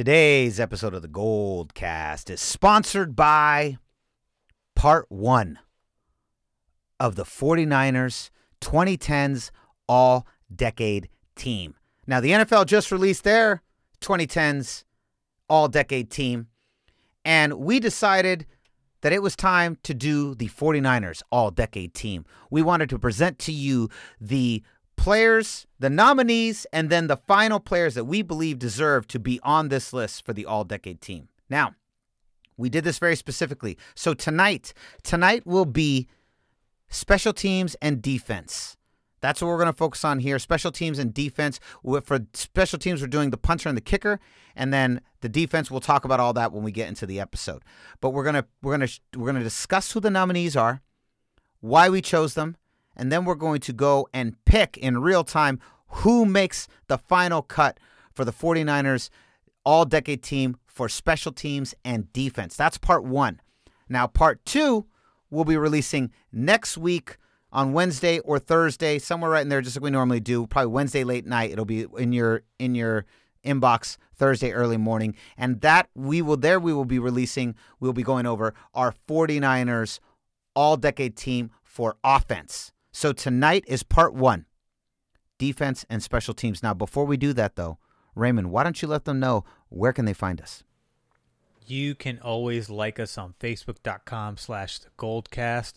Today's episode of the Gold Cast is sponsored by part one of the 49ers 2010s All Decade Team. Now, the NFL just released their 2010s All Decade Team, and we decided that it was time to do the 49ers All Decade Team. We wanted to present to you the players, the nominees, and then the final players that we believe deserve to be on this list for the all decade team. Now, we did this very specifically. So tonight, tonight will be special teams and defense. That's what we're going to focus on here. Special teams and defense. For special teams, we're doing the punter and the kicker, and then the defense. We'll talk about all that when we get into the episode. But we're gonna we're gonna we're gonna discuss who the nominees are, why we chose them, and then we're going to go and pick in real time who makes the final cut for the 49ers all decade team for special teams and defense. That's part one. Now, part two will be releasing next week on Wednesday or Thursday, somewhere right in there, just like we normally do. Probably Wednesday late night. It'll be in your in your inbox Thursday early morning. And that we will there we will be releasing, we'll be going over our 49ers all decade team for offense. So tonight is part one defense and special teams. Now, before we do that, though, Raymond, why don't you let them know where can they find us? You can always like us on Facebook.com slash the Goldcast,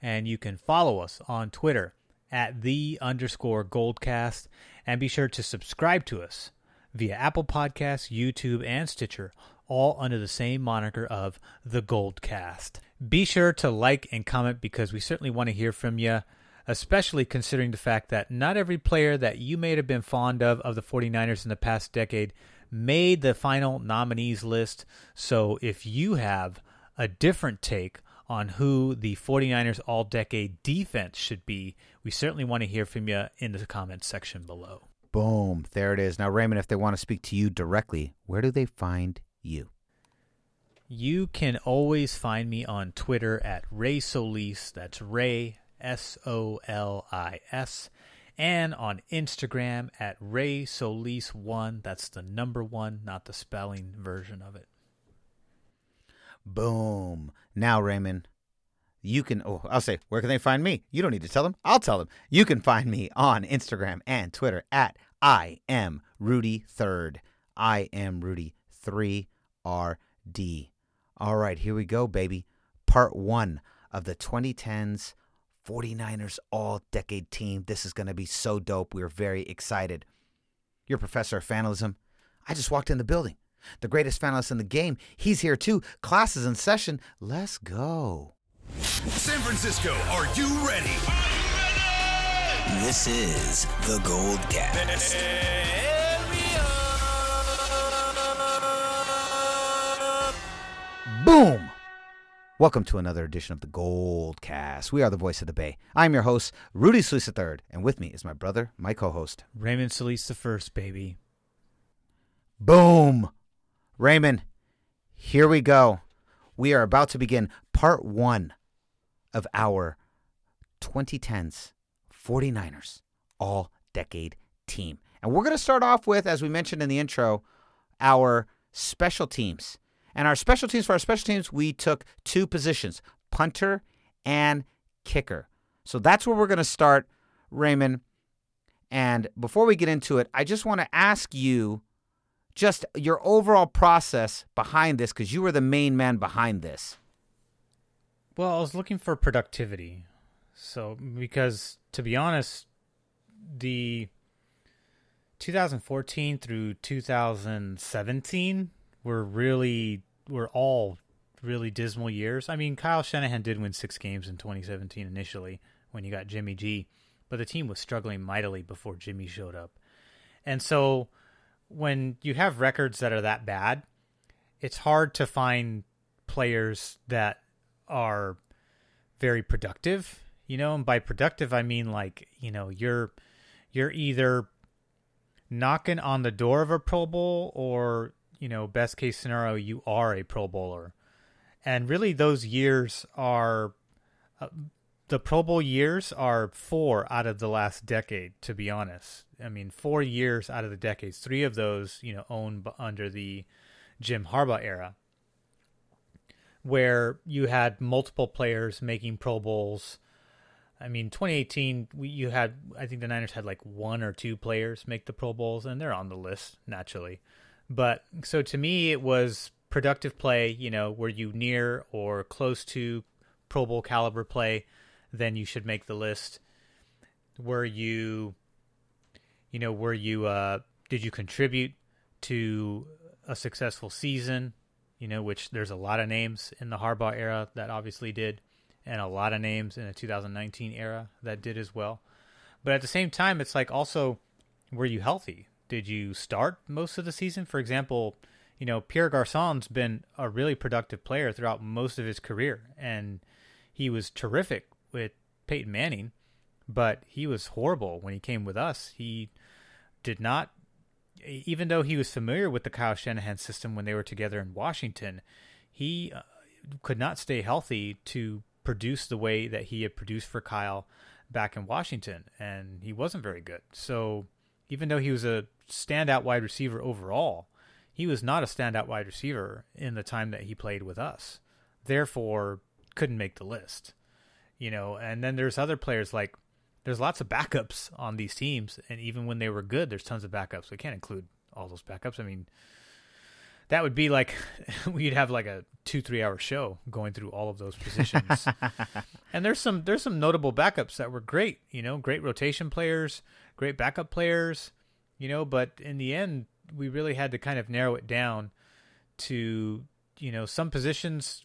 and you can follow us on Twitter at the underscore Goldcast, and be sure to subscribe to us via Apple Podcasts, YouTube, and Stitcher, all under the same moniker of the Goldcast. Be sure to like and comment because we certainly want to hear from you especially considering the fact that not every player that you may have been fond of of the 49ers in the past decade made the final nominees list. So if you have a different take on who the 49ers all decade defense should be, we certainly want to hear from you in the comments section below. Boom. There it is. Now, Raymond, if they want to speak to you directly, where do they find you? You can always find me on Twitter at Ray Solis. That's Ray S O L I S, and on Instagram at Ray Solis1. That's the number one, not the spelling version of it. Boom. Now, Raymond, you can, oh, I'll say, where can they find me? You don't need to tell them. I'll tell them. You can find me on Instagram and Twitter at I am Rudy Third. I am Rudy 3RD. All right, here we go, baby. Part one of the 2010s 49ers all decade team. This is going to be so dope. We're very excited. Your professor of fanalism. I just walked in the building. The greatest fanalist in the game. He's here too. Class is in session. Let's go. San Francisco, are you ready? This is the Gold Cast. Boom! Welcome to another edition of the Gold Cast. We are the voice of the Bay. I'm your host, Rudy Solis III, and with me is my brother, my co-host, Raymond Solis the first, baby. Boom! Raymond, here we go. We are about to begin part one of our 2010s 49ers all decade team. And we're going to start off with, as we mentioned in the intro, our special teams. And our special teams, for our special teams, we took two positions punter and kicker. So that's where we're going to start, Raymond. And before we get into it, I just want to ask you just your overall process behind this because you were the main man behind this. Well, I was looking for productivity. So, because to be honest, the 2014 through 2017 were really were all really dismal years. I mean, Kyle Shanahan did win six games in 2017 initially when you got Jimmy G, but the team was struggling mightily before Jimmy showed up. And so when you have records that are that bad, it's hard to find players that are very productive, you know, and by productive I mean like, you know, you're you're either knocking on the door of a Pro Bowl or you know, best case scenario, you are a Pro Bowler. And really, those years are uh, the Pro Bowl years are four out of the last decade, to be honest. I mean, four years out of the decades. Three of those, you know, owned under the Jim Harbaugh era, where you had multiple players making Pro Bowls. I mean, 2018, we, you had, I think the Niners had like one or two players make the Pro Bowls, and they're on the list, naturally. But so to me, it was productive play, you know, were you near or close to Pro Bowl caliber play, then you should make the list. Were you, you know, were you, uh, did you contribute to a successful season? You know, which there's a lot of names in the Harbaugh era that obviously did, and a lot of names in the 2019 era that did as well. But at the same time, it's like also, were you healthy? Did you start most of the season? For example, you know, Pierre Garcon's been a really productive player throughout most of his career, and he was terrific with Peyton Manning, but he was horrible when he came with us. He did not, even though he was familiar with the Kyle Shanahan system when they were together in Washington, he uh, could not stay healthy to produce the way that he had produced for Kyle back in Washington, and he wasn't very good. So even though he was a standout wide receiver overall, he was not a standout wide receiver in the time that he played with us. Therefore, couldn't make the list. You know, and then there's other players like there's lots of backups on these teams, and even when they were good, there's tons of backups. We can't include all those backups. I mean, that would be like we'd have like a two three hour show going through all of those positions. and there's some there's some notable backups that were great. You know, great rotation players, great backup players. You know, but in the end, we really had to kind of narrow it down to you know some positions.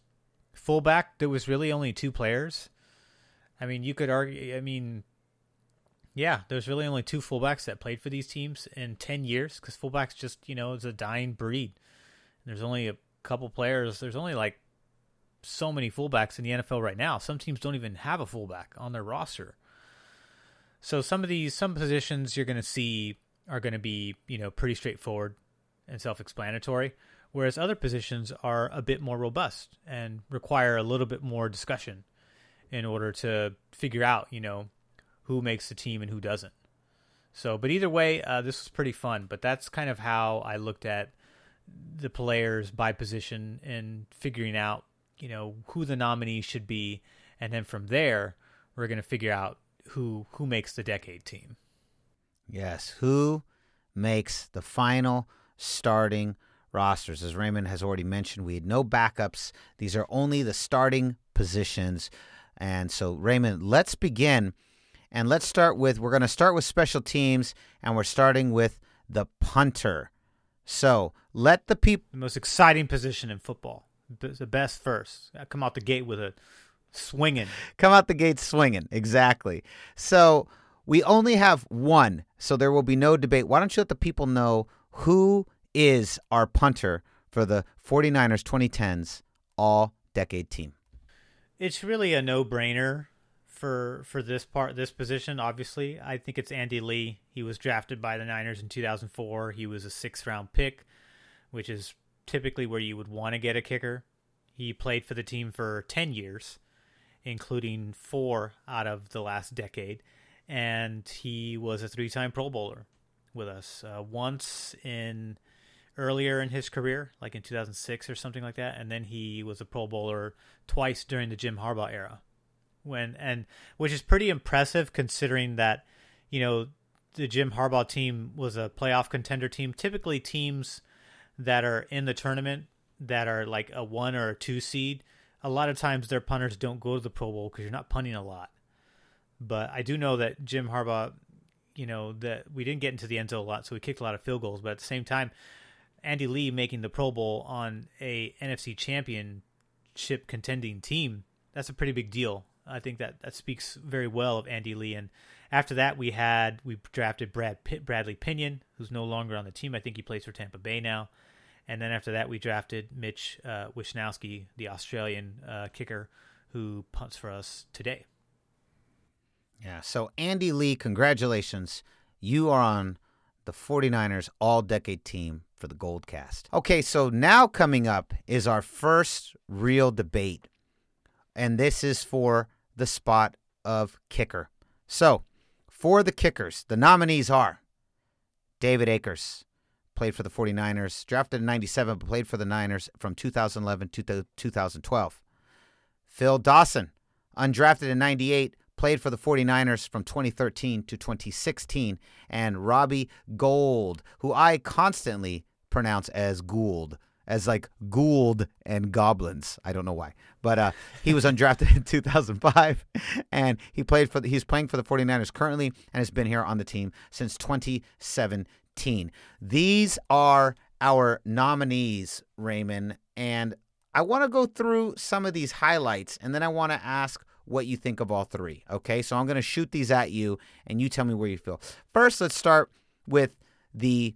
Fullback, there was really only two players. I mean, you could argue. I mean, yeah, there's really only two fullbacks that played for these teams in 10 years because fullbacks just, you know, is a dying breed. There's only a couple players. There's only like so many fullbacks in the NFL right now. Some teams don't even have a fullback on their roster. So some of these, some positions you're going to see are going to be, you know, pretty straightforward and self explanatory, whereas other positions are a bit more robust and require a little bit more discussion in order to figure out, you know, who makes the team and who doesn't. So, but either way, uh, this was pretty fun. But that's kind of how I looked at the players by position and figuring out, you know, who the nominee should be, and then from there, we're going to figure out who who makes the decade team. Yes, who makes the final starting rosters? As Raymond has already mentioned, we had no backups. These are only the starting positions. And so, Raymond, let's begin. And let's start with we're going to start with special teams, and we're starting with the punter. So let the people. The most exciting position in football. The best first. Come out the gate with a swinging. Come out the gate swinging. Exactly. So we only have one, so there will be no debate. Why don't you let the people know who is our punter for the 49ers 2010s all decade team? It's really a no brainer for for this part this position obviously i think it's andy lee he was drafted by the niners in 2004 he was a sixth round pick which is typically where you would want to get a kicker he played for the team for 10 years including four out of the last decade. And he was a three-time pro bowler with us uh, once in earlier in his career like in 2006 or something like that. And then he was a pro bowler twice during the jim harbaugh era. When and which is pretty impressive considering that you know the Jim Harbaugh team was a playoff contender team. Typically, teams that are in the tournament that are like a one or a two seed, a lot of times their punters don't go to the Pro Bowl because you're not punting a lot. But I do know that Jim Harbaugh, you know, that we didn't get into the end zone a lot, so we kicked a lot of field goals. But at the same time, Andy Lee making the Pro Bowl on a NFC championship contending team, that's a pretty big deal. I think that that speaks very well of Andy Lee. And after that, we had we drafted Brad Pitt, Bradley Pinion, who's no longer on the team. I think he plays for Tampa Bay now. And then after that, we drafted Mitch uh, Wishnowsky, the Australian uh, kicker, who punts for us today. Yeah. So Andy Lee, congratulations! You are on the 49ers All Decade Team for the Gold Cast. Okay, so now coming up is our first real debate, and this is for the spot of kicker. So, for the kickers, the nominees are David Akers, played for the 49ers, drafted in 97, but played for the Niners from 2011 to 2012. Phil Dawson, undrafted in 98, played for the 49ers from 2013 to 2016. And Robbie Gould, who I constantly pronounce as Gould, as like Gould and Goblins. I don't know why. But uh, he was undrafted in 2005, and he played for the, he's playing for the 49ers currently and has been here on the team since 2017. These are our nominees, Raymond, and I want to go through some of these highlights, and then I want to ask what you think of all three. Okay, so I'm going to shoot these at you, and you tell me where you feel. First, let's start with the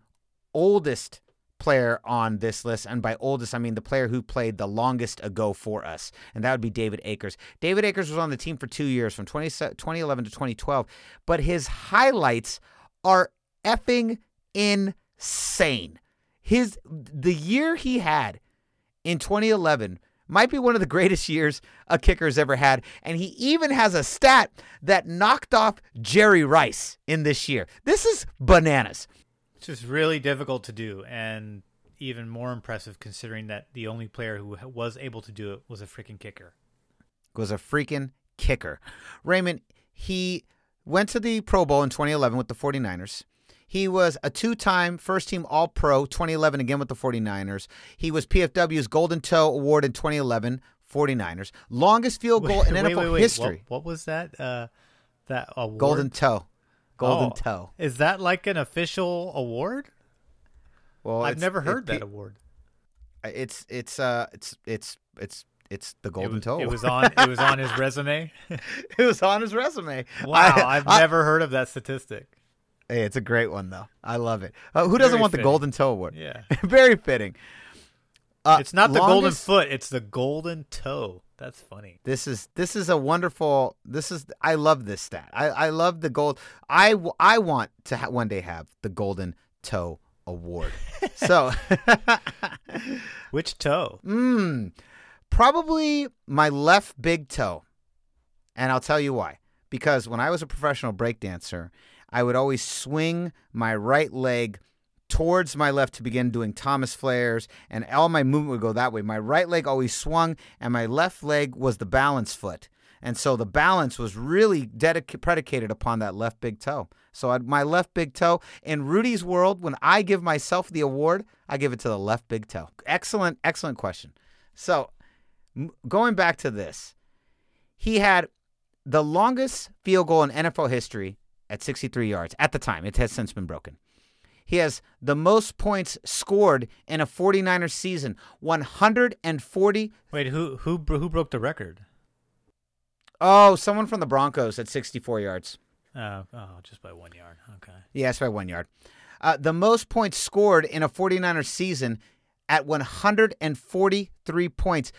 oldest player on this list. And by oldest, I mean the player who played the longest ago for us. And that would be David Akers. David Akers was on the team for two years, from 20, 2011 to 2012. But his highlights are effing insane. His the year he had in 2011 might be one of the greatest years a kicker's ever had. And he even has a stat that knocked off Jerry Rice in this year. This is bananas. It's just really difficult to do, and even more impressive considering that the only player who was able to do it was a freaking kicker. Was a freaking kicker. Raymond, he went to the Pro Bowl in 2011 with the 49ers. He was a two time first team All Pro 2011 again with the 49ers. He was PFW's Golden Toe Award in 2011, 49ers. Longest field goal in NFL wait, wait. history. What, what, was that? Uh, that award? Golden Toe. Golden oh, Toe. Is that like an official award? Well, I've never heard it, that award. It's it's uh it's it's it's it's the Golden it was, Toe. It was on it was on his resume. it was on his resume. Wow, I, have never heard of that statistic. Hey, it's a great one though. I love it. Uh, who doesn't Very want fitting. the Golden Toe Award? Yeah. Very fitting. Uh, It's not the golden foot, it's the golden toe. That's funny. This is this is a wonderful. This is I love this stat. I I love the gold. I I want to ha- one day have the Golden Toe Award. so, Which toe? mm, probably my left big toe, and I'll tell you why. Because when I was a professional breakdancer, I would always swing my right leg towards my left to begin doing Thomas flares, and all my movement would go that way. My right leg always swung, and my left leg was the balance foot. And so the balance was really predicated upon that left big toe. So I'd, my left big toe in Rudy's world, when I give myself the award, I give it to the left big toe. Excellent, excellent question. So m- going back to this, he had the longest field goal in NFL history at 63 yards at the time. It has since been broken. He has the most points scored in a 49er season 140. Wait, who who who broke the record? Oh, someone from the Broncos at 64 yards. Uh, oh, just by one yard. Okay. Yes, by one yard. Uh, the most points scored in a 49er season at 143 points,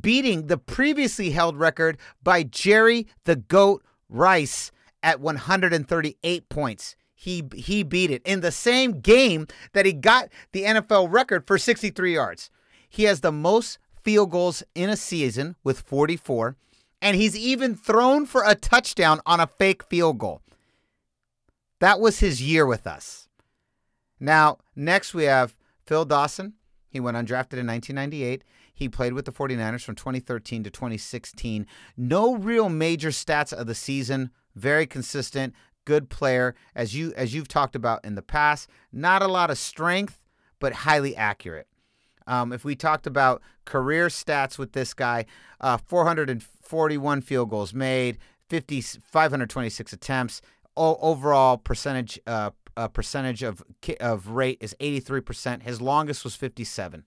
beating the previously held record by Jerry the Goat Rice at 138 points. He he beat it in the same game that he got the NFL record for 63 yards. He has the most field goals in a season with 44, and he's even thrown for a touchdown on a fake field goal. That was his year with us. Now, next we have Phil Dawson. He went undrafted in 1998. He played with the 49ers from 2013 to 2016. No real major stats of the season. Very consistent, good player as you as you've talked about in the past. Not a lot of strength, but highly accurate. Um, if we talked about career stats with this guy, uh, 441 field goals made, 50, 526 attempts. O- overall percentage uh, uh, percentage of of rate is 83%. His longest was 57.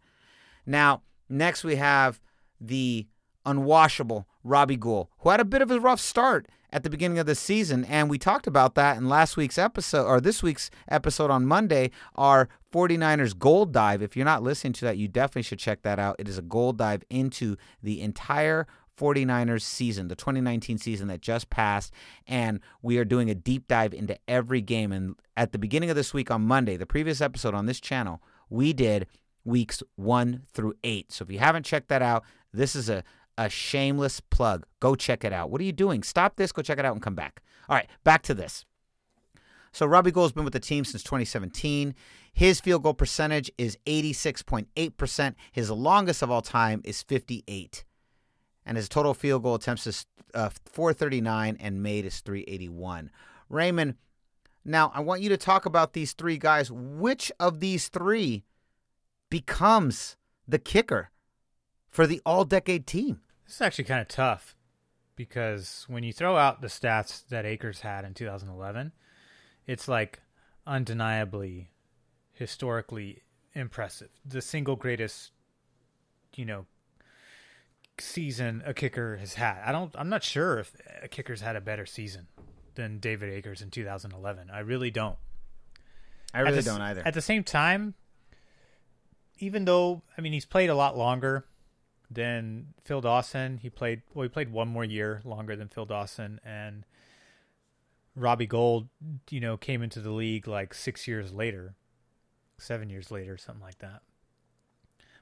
Now, next we have the unwashable Robbie Gould, who had a bit of a rough start at the beginning of the season, and we talked about that in last week's episode or this week's episode on Monday, our 49ers gold dive. If you're not listening to that, you definitely should check that out. It is a gold dive into the entire 49ers season, the 2019 season that just passed, and we are doing a deep dive into every game. And at the beginning of this week on Monday, the previous episode on this channel, we did weeks one through eight. So if you haven't checked that out, this is a a shameless plug. Go check it out. What are you doing? Stop this, go check it out, and come back. All right, back to this. So Robbie Gould's been with the team since 2017. His field goal percentage is 86.8%. His longest of all time is 58. And his total field goal attempts is uh, 439 and made is 381. Raymond, now I want you to talk about these three guys. Which of these three becomes the kicker for the all decade team? This is actually kind of tough because when you throw out the stats that Akers had in 2011, it's like undeniably historically impressive. The single greatest, you know, season a kicker has had. I don't I'm not sure if a kicker's had a better season than David Akers in 2011. I really don't. I really the don't either. At the same time, even though I mean he's played a lot longer than Phil Dawson, he played well. He played one more year longer than Phil Dawson, and Robbie Gould, you know, came into the league like six years later, seven years later, something like that.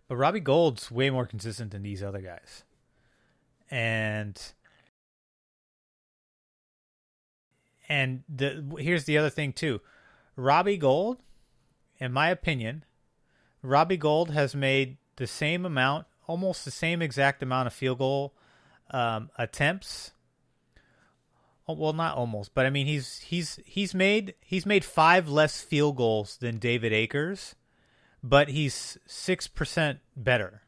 But Robbie Gould's way more consistent than these other guys, and and the here's the other thing too. Robbie Gould, in my opinion, Robbie Gould has made the same amount, almost the same exact amount of field goal um, attempts. Oh, Well, not almost, but I mean he's he's he's made he's made five less field goals than David Akers, but he's six percent better.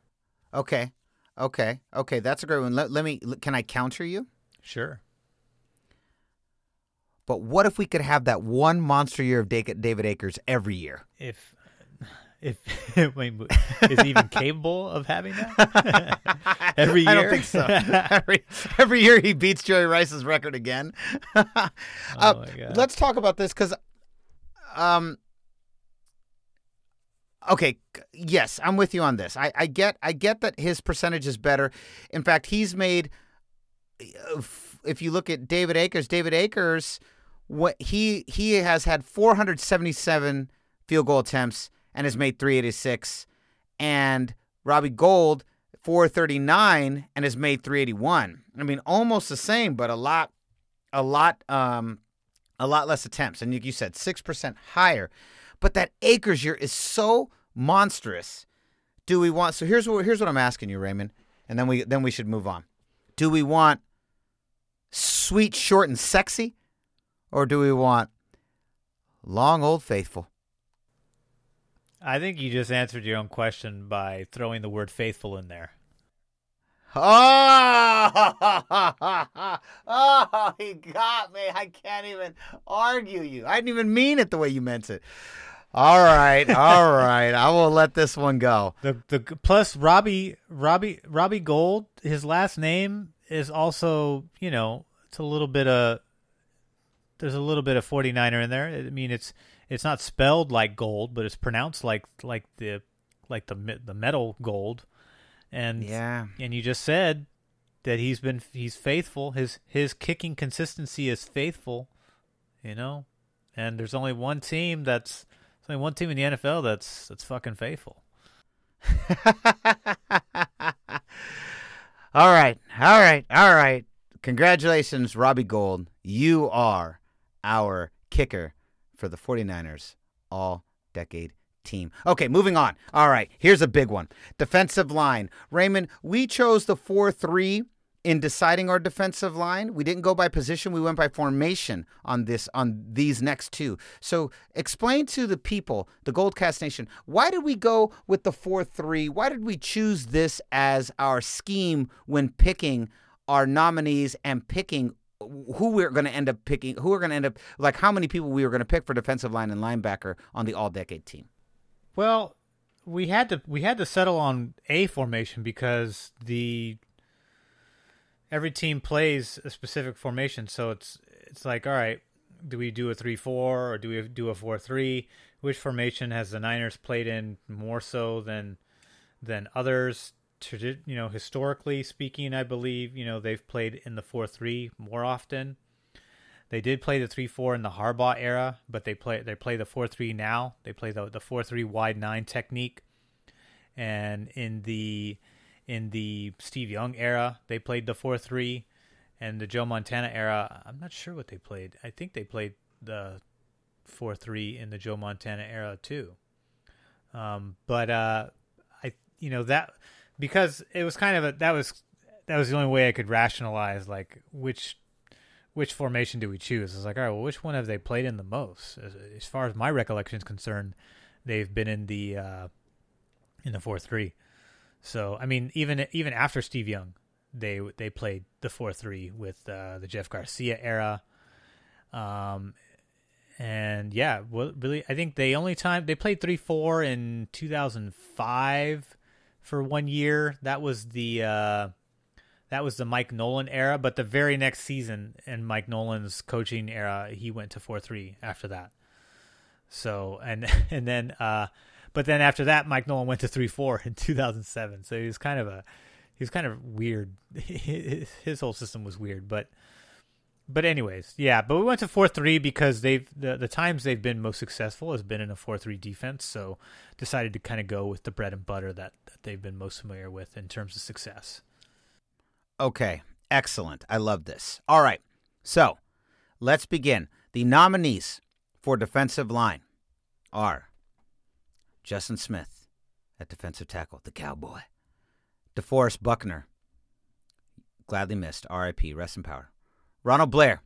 okay. Okay. Okay. That's a great one. Let, let me, can I counter you? Sure. But what if we could have that one monster year of David Akers every year? If if wait, is he even capable of having that every year? I don't think so. every, every year he beats Joey Rice's record again. Uh, Oh. Let's talk about this because, um, okay, yes, I'm with you on this. I, I get, I get that his percentage is better. In fact, he's made. If, if you look at David Akers, David Akers, what he he has had 477 field goal attempts and has made 386, and Robbie Gould 439 and has made 381. I mean, almost the same, but a lot, a lot, um, a lot less attempts. And you said, six percent higher. But that Akers year is so monstrous. Do we want? So here's what here's what I'm asking you, Raymond, and then we then we should move on. Do we want sweet, short, and sexy, or do we want long, old, faithful? I think you just answered your own question by throwing the word faithful in there. Oh, oh, he got me. I can't even argue you. I didn't even mean it the way you meant it. All right, all right. I will let this one go. The the plus Robbie Robbie Robbie Gould, his last name is also, you know, it's a little bit of there's a little bit of 49er in there. I mean, it's it's not spelled like gold, but it's pronounced like like the like the the metal gold. And Yeah. and you just said that he's been he's faithful. His his kicking consistency is faithful, you know. And there's only one team that's there's only one team in the NFL that's that's fucking faithful. all right, all right, all right. Congratulations, Robbie Gould. You are our kicker for the 49ers all decade team. Okay, moving on. All right, here's a big one defensive line. Raymond, we chose the 4 3 in deciding our defensive line. We didn't go by position, we went by formation on this on these next two. So explain to the people, the Goldcast Nation, why did we go with the 4-3? Why did we choose this as our scheme when picking our nominees and picking who we're going to end up picking, who we're going to end up like how many people we were going to pick for defensive line and linebacker on the all-decade team. Well, we had to we had to settle on a formation because the every team plays a specific formation, so it's it's like all right, do we do a three four or do we do a four three? Which formation has the Niners played in more so than than others? You know, historically speaking, I believe you know they've played in the four three more often. They did play the three four in the Harbaugh era, but they play they play the four three now. They play the the four three wide nine technique, and in the in the Steve Young era, they played the four three, and the Joe Montana era. I'm not sure what they played. I think they played the four three in the Joe Montana era too. Um, but uh, I, you know that because it was kind of a that was that was the only way I could rationalize like which which formation do we choose? It's like, all right, well, which one have they played in the most? As, as far as my recollection is concerned, they've been in the uh, in the four three. So I mean, even even after Steve Young, they they played the four three with uh, the Jeff Garcia era. Um, and yeah, well, really, I think they only time they played three four in two thousand five for one year. That was the uh, that was the Mike Nolan era. But the very next season in Mike Nolan's coaching era, he went to four three after that. So and and then uh, but then after that, Mike Nolan went to three four in two thousand seven. So he was kind of a he was kind of weird. His whole system was weird, but but anyways, yeah. But we went to four three because they've the the times they've been most successful has been in a four three defense. So decided to kind of go with the bread and butter that, that they've been most familiar with in terms of success. Okay, excellent. I love this. All right, so let's begin. The nominees for defensive line are Justin Smith at defensive tackle, the cowboy. DeForest Buckner, gladly missed, RIP, rest in power. Ronald Blair,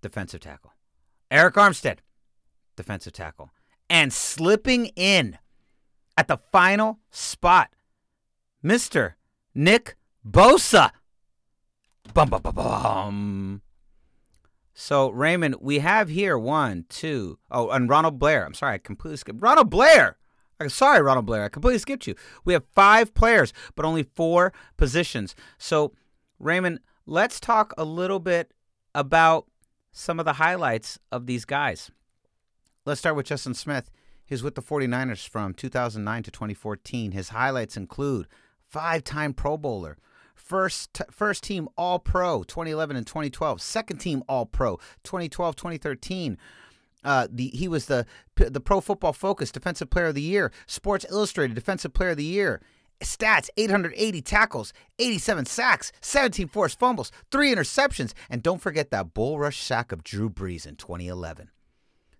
defensive tackle. Arik Armstead, defensive tackle. And slipping in at the final spot, Mr. Nick Bosa. Bum, bum, bum, bum. So, Raymond, we have here one, two, oh, and Ronald Blair. I'm sorry, I completely skipped. Ronald Blair. I'm sorry, Ronald Blair. I completely skipped you. We have five players, but only four positions. So, Raymond, let's talk a little bit about some of the highlights of these guys. Let's start with Justin Smith. He's with the 49ers from 2009 to 2014. His highlights include five time Pro Bowler, first, first team All Pro 2011 and 2012, second team All Pro 2012 2013. Uh, the he was the the Pro Football Focus Defensive Player of the Year, Sports Illustrated Defensive Player of the Year. Stats 880 tackles, 87 sacks, 17 forced fumbles, three interceptions, and don't forget that bull rush sack of Drew Brees in 2011.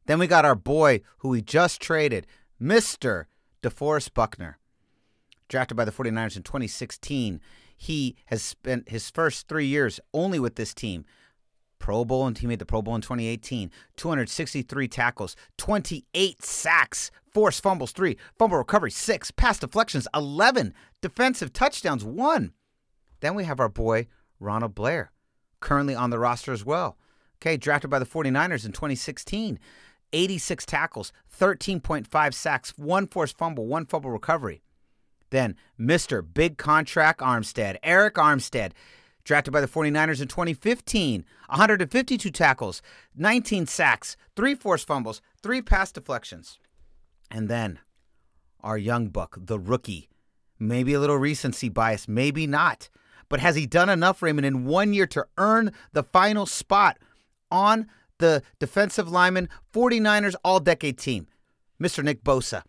Then we got our boy who we just traded, Mr. DeForest Buckner. Drafted by the 49ers in 2016, he has spent his first three years only with this team. Pro Bowl and he made the Pro Bowl in 2018. 263 tackles, 28 sacks, forced fumbles, three, fumble recovery, six, pass deflections, 11, defensive touchdowns, one. Then we have our boy, Ronald Blair, currently on the roster as well. Okay, drafted by the 49ers in 2016. 86 tackles, 13.5 sacks, one forced fumble, one fumble recovery. Then Mr. Big Contract Armstead, Arik Armstead, drafted by the 49ers in 2015, 152 tackles, 19 sacks, three forced fumbles, three pass deflections. And then our young buck, the rookie, maybe a little recency bias, maybe not. But has he done enough, Raymond, in one year to earn the final spot on the defensive lineman 49ers all decade team, Mr. Nick Bosa.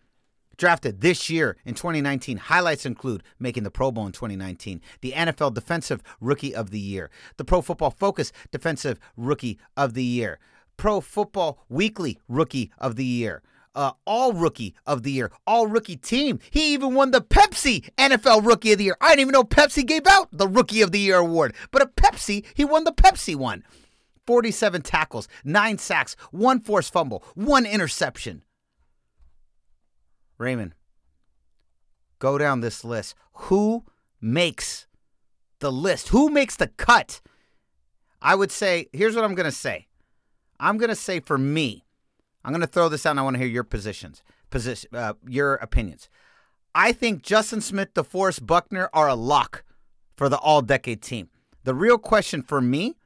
Drafted this year in 2019. Highlights include making the Pro Bowl in 2019, the NFL Defensive Rookie of the Year, the Pro Football Focus Defensive Rookie of the Year, Pro Football Weekly Rookie of the Year, uh, All Rookie of the Year, All Rookie Team. He even won the Pepsi NFL Rookie of the Year. I didn't even know Pepsi gave out the Rookie of the Year award, but a Pepsi, he won the Pepsi one. 47 tackles, nine sacks, one forced fumble, one interception. Raymond, go down this list. Who makes the list? Who makes the cut? I would say, here's what I'm going to say. I'm going to say for me, I'm going to throw this out and I want to hear your positions, position, uh, your opinions. I think Justin Smith, DeForest Buckner are a lock for the all decade team. The real question for me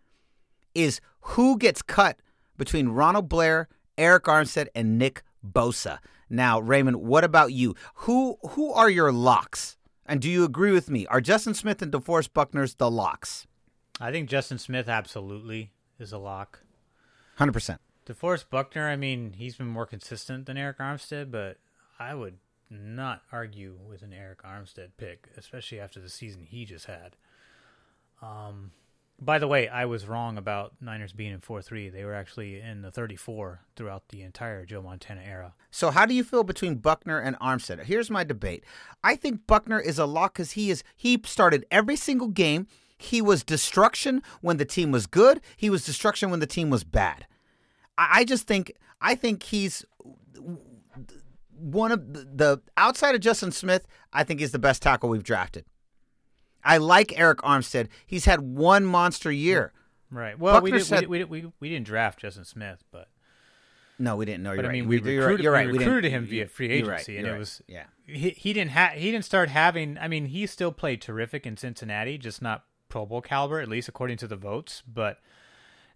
is who gets cut between Ronald Blair, Arik Armstead, and Nick Bosa. Now, Raymond, what about you? Who who are your locks? And do you agree with me? Are Justin Smith and DeForest Buckner's the locks? I think Justin Smith absolutely is a lock. Hundred percent. DeForest Buckner, I mean, he's been more consistent than Arik Armstead, but I would not argue with an Arik Armstead pick, especially after the season he just had. Um, by the way, I was wrong about Niners being in 4 3. They were actually in the 34 throughout the entire Joe Montana era. So how do you feel between Buckner and Armstead? Here's my debate. I think Buckner is a lock because he is he started every single game. He was destruction when the team was good. He was destruction when the team was bad. I, just think I think he's one of the, the outside of Justin Smith. I think he's the best tackle we've drafted. I like Arik Armstead. He's had one monster year. Right. Well, we, did, said- we, did, we, we, we didn't draft Justin Smith, but No, we didn't know. You're but I right. mean, we, you're recruited, You're right. we recruited him via free you're right. agency, and You're it was yeah. he, he didn't have he didn't start having. I mean, he still played terrific in Cincinnati, just not Pro Bowl caliber, at least according to the votes. But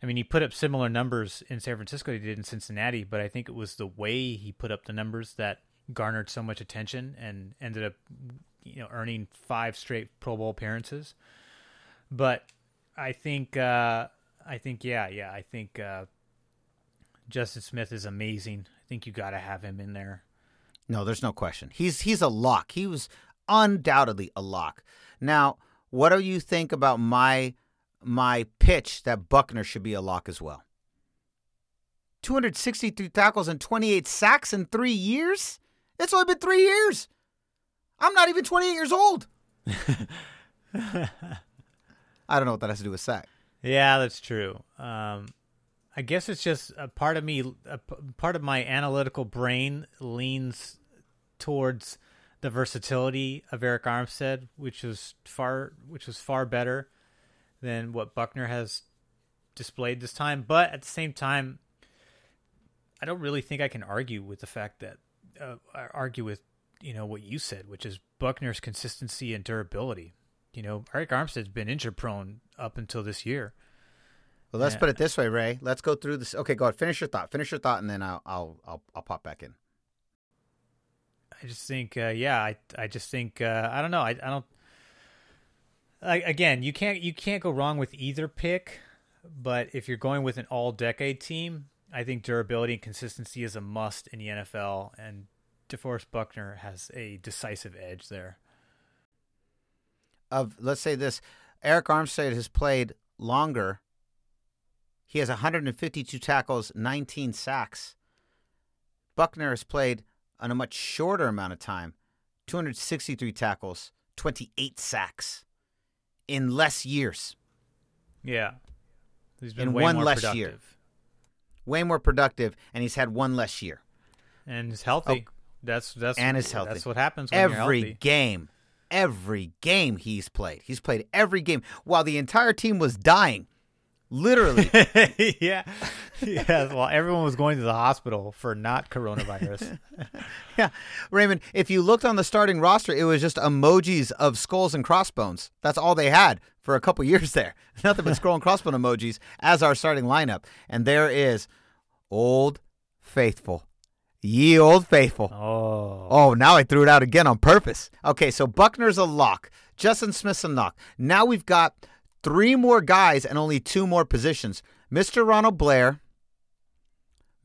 I mean, he put up similar numbers in San Francisco he did in Cincinnati. But I think it was the way he put up the numbers that garnered so much attention and ended up, you know, earning five straight Pro Bowl appearances. But I think, uh, I think, yeah, yeah, I think uh, Justin Smith is amazing. I think you got to have him in there. No, there's no question. He's he's a lock. He was undoubtedly a lock. Now, what do you think about my my pitch that Buckner should be a lock as well? 263 tackles and 28 sacks in 3 years? It's only been 3 years. I'm not even 28 years old. I don't know what that has to do with sack. Yeah, that's true. Um, I guess it's just a part of me, a p- part of my analytical brain leans towards the versatility of Arik Armstead, which was far, which was far better than what Buckner has displayed this time. But at the same time, I don't really think I can argue with the fact that uh, I argue with you know what you said, which is Buckner's consistency and durability. You know, Arik Armstead's been injury prone up until this year. Well, let's Yeah. put it this way, Ray. Let's go through this. Okay, go ahead. Finish your thought. Finish your thought, and then I'll I'll I'll, I'll pop back in. I just think, uh, yeah, I, I just think, uh, I don't know, I, I don't. I, again, you can't, you can't go wrong with either pick, but if you're going with an all-decade team, I think durability and consistency is a must in the NFL, and DeForest Buckner has a decisive edge there. of let's say this Arik Armstead has played longer. He has 152 tackles, 19 sacks. Buckner has played on a much shorter amount of time, 263 tackles, 28 sacks in less years. Yeah, he's been In way one more less productive. year. Way more productive, and he's had one less year. and he's healthy. Oh. That's that's And is healthy. That's what happens when you're every game, every game he's played. He's played every game while the entire team was dying. Literally. yeah, yeah. Well, everyone was going to the hospital for not coronavirus. Yeah, Raymond, if you looked on the starting roster, it was just emojis of skulls and crossbones. That's all they had for a couple years there. Nothing but skull and crossbone emojis as our starting lineup. And there is Old Faithful. Ye Old Faithful. oh, Oh, now I threw it out again on purpose. Okay, so Buckner's a lock. Justin Smith's a lock. Now we've got three more guys and only two more positions Mr. Ronald Blair,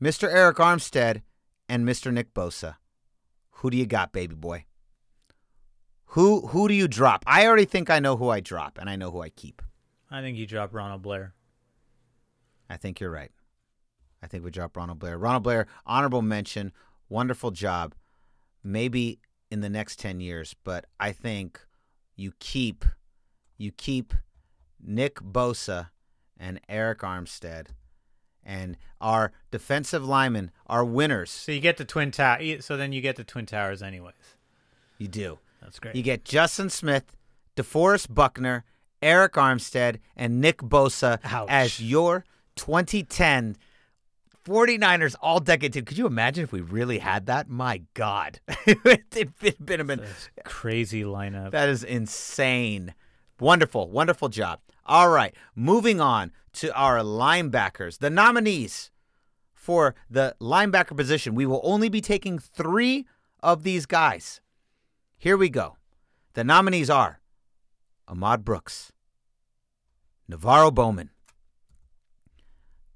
Mr. Arik Armstead, and Mr. Nick Bosa. Who do you got, baby boy? Who who do you drop? I already think I know who I drop, and I know who I keep. I think you drop Ronald Blair. I think you're right. I think we drop Ronald Blair. Ronald Blair, honorable mention, wonderful job. Maybe in the next 10 years, but I think you keep you keep Nick Bosa and Arik Armstead and our defensive linemen, are winners. So you get the twin tower. So then you get the twin towers, anyways. You do. That's great. You get Justin Smith, DeForest Buckner, Arik Armstead, and Nick Bosa Ouch. as your 2010 49ers all decade team. Could you imagine if we really had that? My God. It'd been, been, That's crazy lineup. that is insane. Wonderful, wonderful job. All right, moving on to our linebackers, the nominees for the linebacker position. We will only be taking three of these guys. Here we go. The nominees are Ahmad Brooks, NaVorro Bowman,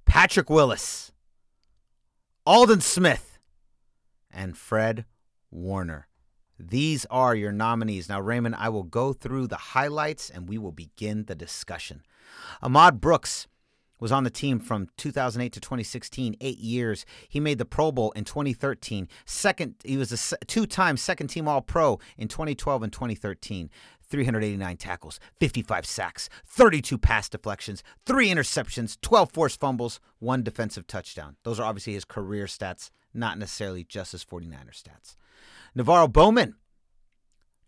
Patrick Willis, Aldon Smith, and Fred Warner. These are your nominees. Now, Raymond, I will go through the highlights and we will begin the discussion. Ahmad Brooks was on the team from 2008 to 2016, eight years. He made the Pro Bowl in 2013. Second, he was a two-time second-team All-Pro in 2012 and 2013. 389 tackles, 55 sacks, 32 pass deflections, three interceptions, 12 forced fumbles, one defensive touchdown. Those are obviously his career stats, not necessarily just his 49er stats. NaVorro Bowman,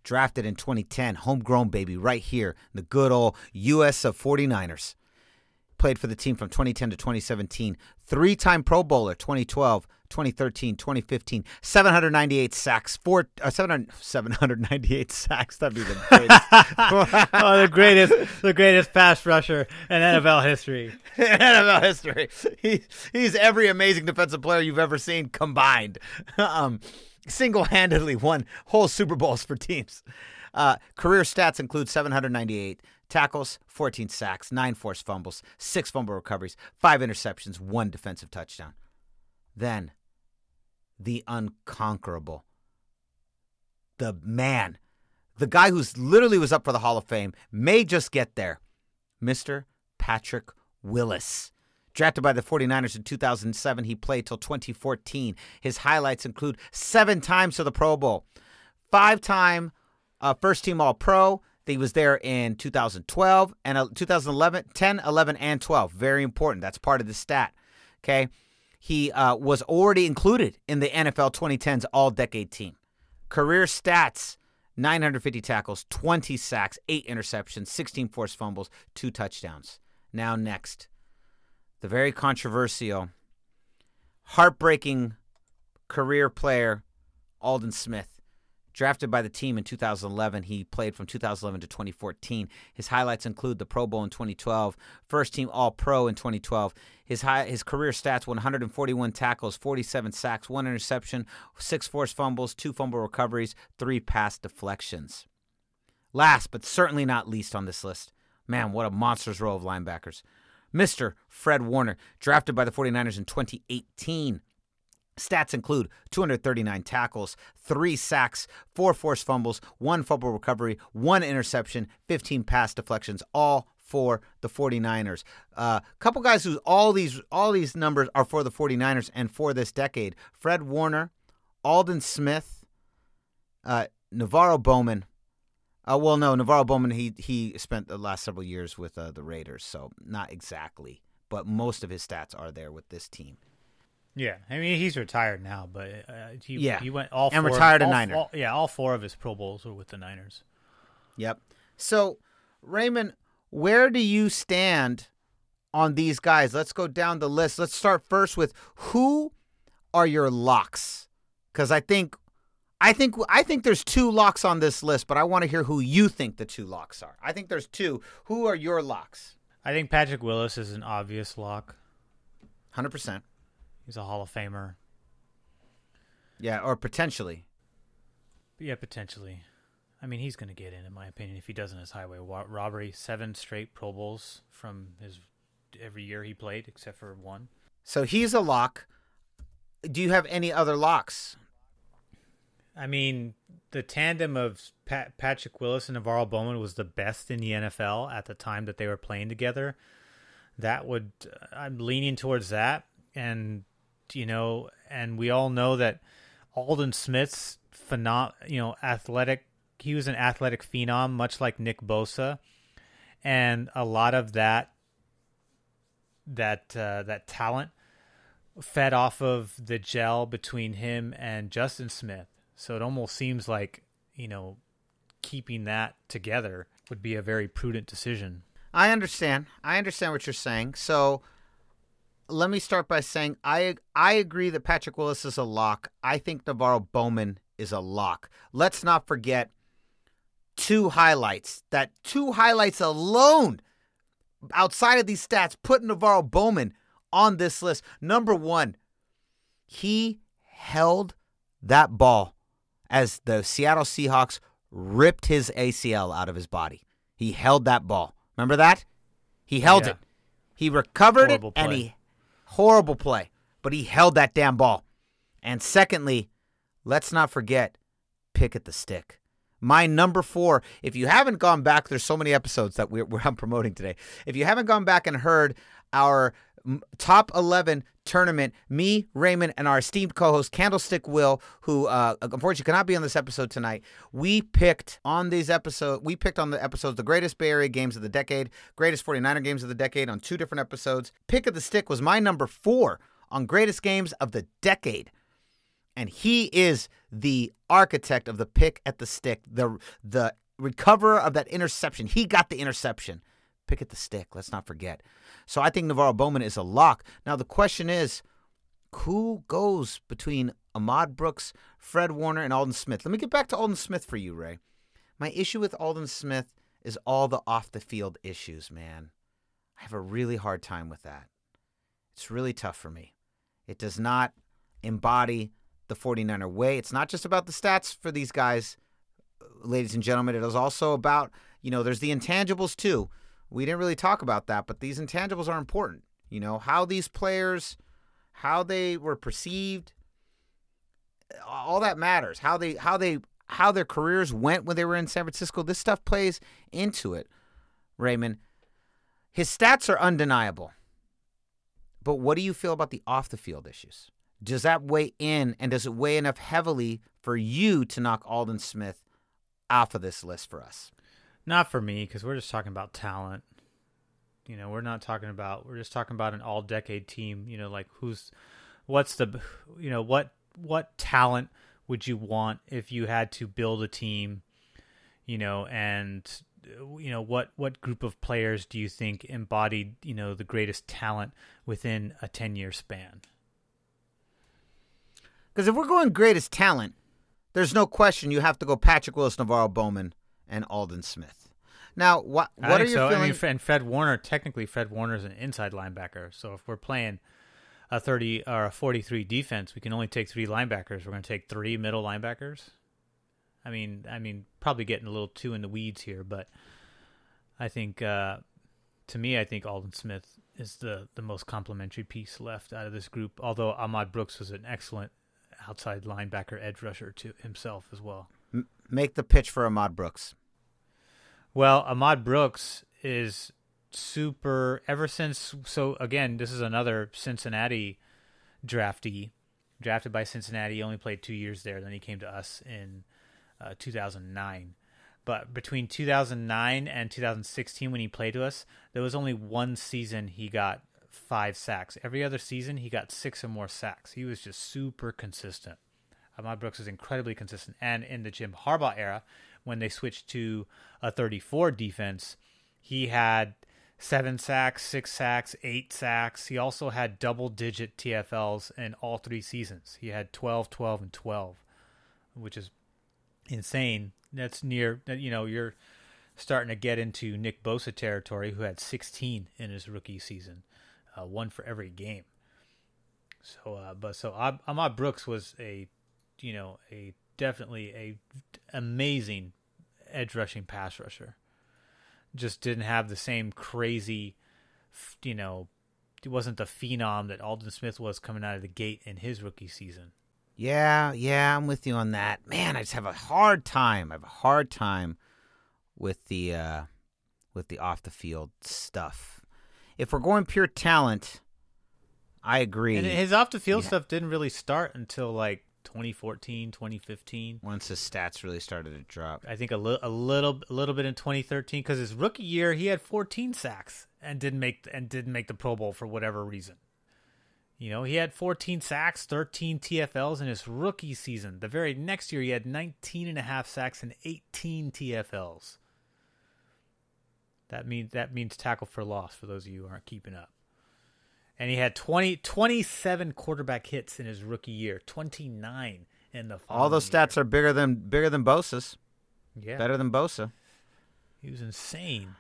drafted in 2010, homegrown baby right here, the good old US of 49ers. Played for the team from 2010 to 2017, three time Pro Bowler 2012, 2013, 2015, 798 sacks, four, uh, 700, 798 sacks. That'd be the greatest. oh, the greatest, the greatest pass rusher in NFL history. NFL history. He, he's every amazing defensive player you've ever seen combined. Um, single-handedly won whole Super Bowls for teams. Uh, career stats include 798 tackles, 14 sacks, nine forced fumbles, six fumble recoveries, five interceptions, one defensive touchdown. Then, the unconquerable, the man, the guy who's literally was up for the Hall of Fame, may just get there, Mr. Patrick Willis. Drafted by the 49ers in 2007, he played till 2014. His highlights include seven times to the Pro Bowl, five time uh, first team All Pro. He was there in 2012 and uh, 2011, 10, 11, and 12. Very important. That's part of the stat. Okay. He uh, was already included in the NFL 2010s All Decade team. Career stats 950 tackles, 20 sacks, 8 interceptions, 16 forced fumbles, 2 touchdowns. Now, next, the very controversial, heartbreaking career player, Aldon Smith. Drafted by the team in 2011, he played from 2011 to 2014. His highlights include the Pro Bowl in 2012, first team All Pro in 2012. His high, his career stats: 141 tackles, 47 sacks, one interception, six forced fumbles, two fumble recoveries, three pass deflections. Last but certainly not least on this list, man, what a monstrous row of linebackers. Mr. Fred Warner, drafted by the 49ers in 2018. Stats include 239 tackles, three sacks, four forced fumbles, one fumble recovery, one interception, 15 pass deflections, all for the 49ers. A uh, couple guys who all these all these numbers are for the 49ers and for this decade. Fred Warner, Aldon Smith, uh, NaVorro Bowman. Uh, well, no, NaVorro Bowman. He he spent the last several years with uh, the Raiders, so not exactly, but most of his stats are there with this team. Yeah, I mean he's retired now, but uh, he Yeah. he went all And four, retired a all- Niner. all- yeah, all four of his Pro Bowls were with the Niners. Yep. So, Raymond, where do you stand on these guys? Let's go down the list. Let's start first with who are your locks? Because I think, I think, I think there's two locks on this list, but I want to hear who you think the two locks are. I think there's two. Who are your locks? I think Patrick Willis is an obvious lock. Hundred percent. He's a Hall of Famer. Yeah, or potentially. But yeah, potentially. I mean, he's going to get in, in my opinion, if he doesn't his highway robbery. Seven straight Pro Bowls from his every year he played, except for one. So he's a lock. Do you have any other locks? I mean, the tandem of Pat- Patrick Willis and NaVorro Bowman was the best in the NFL at the time that they were playing together. That would I'm leaning towards that, and you know, and we all know that Aldon Smith's phenom, you know, athletic. He was an athletic phenom, much like Nick Bosa, and a lot of that that uh, that talent fed off of the gel between him and Justin Smith. So it almost seems like, you know, keeping that together would be a very prudent decision. I understand. I understand what you're saying. So let me start by saying I I agree that Patrick Willis is a lock. I think NaVorro Bowman is a lock. Let's not forget two highlights. That two highlights alone outside of these stats put NaVorro Bowman on this list. Number 1, he held that ball as the Seattle Seahawks ripped his ACL out of his body. He held that ball. Remember that? He held Yeah. it. He recovered Horrible it and play. he horrible play, but he held that damn ball. And secondly, let's not forget pick at the stick. My number four. If you haven't gone back, there's so many episodes that we're, we're I'm promoting today. If you haven't gone back and heard our top 11 tournament, me, Raymond, and our esteemed co-host Candlestick Will, who uh, unfortunately cannot be on this episode tonight, we picked on these episodes. We picked on the episodes the greatest Bay Area games of the decade, greatest 49er games of the decade on two different episodes. Pick of the stick was my number four on greatest games of the decade and he is the architect of the pick at the stick, the the recoverer of that interception. He got the interception. Pick at the stick. Let's not forget. So I think NaVorro Bowman is a lock. Now the question is, who goes between Ahmad Brooks, Fred Warner, and Aldon Smith? Let me get back to Aldon Smith for you, Ray. My issue with Aldon Smith is all the off the field issues, man. I have a really hard time with that. It's really tough for me. It does not embody the 49er way. It's not just about the stats for these guys, ladies and gentlemen. It is also about, you know, there's the intangibles too. We didn't really talk about that, but these intangibles are important. You know, how these players, how they were perceived, all that matters. How they how they how their careers went when they were in San Francisco. This stuff plays into it. Raymond, his stats are undeniable. But what do you feel about the off the field issues? Does that weigh in, and does it weigh enough heavily for you to knock Aldon Smith off of this list for us? Not for me, because we're just talking about talent. You know, we're not talking about. We're just talking about an all-decade team. You know, like who's, what's the, you know, what what talent would you want if you had to build a team? You know, and you know what what group of players do you think embodied you know the greatest talent within a 10 year span because if we're going greatest talent, there's no question you have to go Patrick Willis, NaVorro Bowman, and Aldon Smith. Now, what what are you so. feeling? I mean, and Fred Warner, technically, Fred Warner is an inside linebacker. So if we're playing a 30 or a 43 defense, we can only take three linebackers. We're going to take three middle linebackers. I mean, I mean, probably getting a little too in the weeds here, but I think, uh, to me, I think Aldon Smith is the the most complementary piece left out of this group. Although Ahmad Brooks was an excellent outside linebacker, edge rusher to himself as well. Make the pitch for Ahmad Brooks. Well, Ahmad Brooks is super ever since. So again, this is another Cincinnati draftee, drafted by Cincinnati. He only played two years there. Then he came to us in uh, 2009. But between 2009 and 2016, when he played to us, there was only one season he got five sacks. Every other season, he got six or more sacks. He was just super consistent. Ahmad Brooks was incredibly consistent. And in the Jim Harbaugh era, when they switched to a 34 defense, he had seven sacks, six sacks, eight sacks. He also had double digit TFLs in all three seasons. He had 12, 12, and 12, which is insane. That's near, that you know, you're starting to get into Nick Bosa territory, who had 16 in his rookie season uh, one for every game. So, uh, but so Ahmad Brooks was a, you know, a definitely a amazing edge rushing pass rusher. Just didn't have the same crazy, you know, he wasn't the phenom that Aldon Smith was coming out of the gate in his rookie season. Yeah, yeah, I'm with you on that. Man, I just have a hard time. I have a hard time with the uh with the off the field stuff if we're going pure talent, I agree. And his off the field yeah. stuff didn't really start until like 2014, 2015. Once his stats really started to drop. I think a, li- a little a little bit in 2013 cuz his rookie year he had 14 sacks and didn't make and didn't make the Pro Bowl for whatever reason. You know, he had 14 sacks, 13 TFLs in his rookie season. The very next year he had 19 and a half sacks and 18 TFLs. That means that means tackle for loss for those of you who aren't keeping up. And he had 20, 27 quarterback hits in his rookie year, 29 in the All those year. stats are bigger than bigger than Bosa's. Yeah. Better than Bosa. He was insane.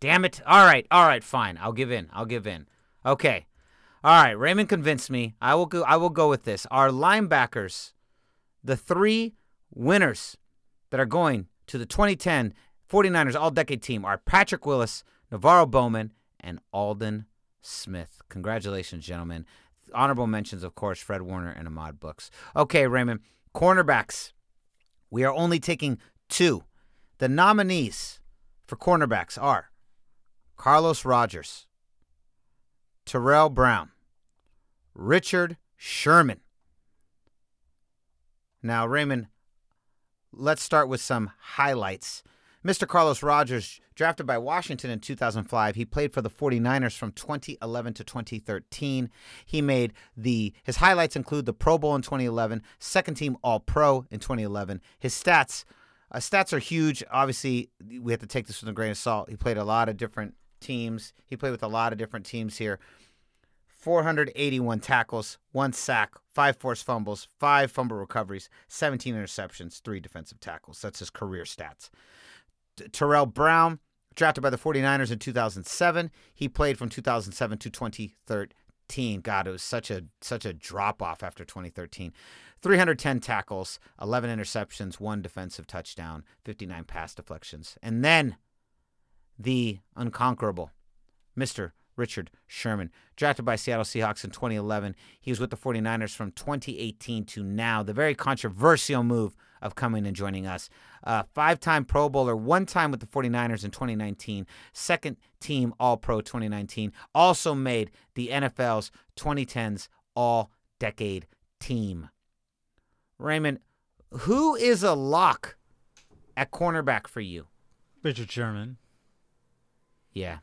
Damn it. All right. All right, fine. I'll give in. I'll give in. Okay. All right, Raymond convinced me. I will go I will go with this. Our linebackers, the three winners that are going to the 2010 49ers all decade team are Patrick Willis, NaVorro Bowman, and Aldon Smith. Congratulations, gentlemen. Honorable mentions, of course, Fred Warner and Ahmad Brooks. Okay, Raymond. Cornerbacks. We are only taking two. The nominees for cornerbacks are Carlos Rogers, Tarell Brown, Richard Sherman. Now, Raymond, let's start with some highlights. Mr. Carlos Rogers, drafted by Washington in 2005, he played for the 49ers from 2011 to 2013. He made the his highlights include the Pro Bowl in 2011, second team All Pro in 2011. His stats uh, stats are huge. Obviously, we have to take this with a grain of salt. He played a lot of different teams. He played with a lot of different teams here. 481 tackles, one sack, five forced fumbles, five fumble recoveries, 17 interceptions, three defensive tackles. That's his career stats. Tarell Brown, drafted by the 49ers in 2007. He played from 2007 to 2013. God, it was such a such a drop off after 2013. 310 tackles, 11 interceptions, one defensive touchdown, 59 pass deflections. And then the unconquerable Mr. Richard Sherman, drafted by Seattle Seahawks in 2011. He was with the 49ers from 2018 to now. The very controversial move of coming and joining us. Uh, Five time Pro Bowler, one time with the 49ers in 2019, second team All Pro 2019. Also made the NFL's 2010s All Decade Team. Raymond, who is a lock at cornerback for you? Richard Sherman. Yeah,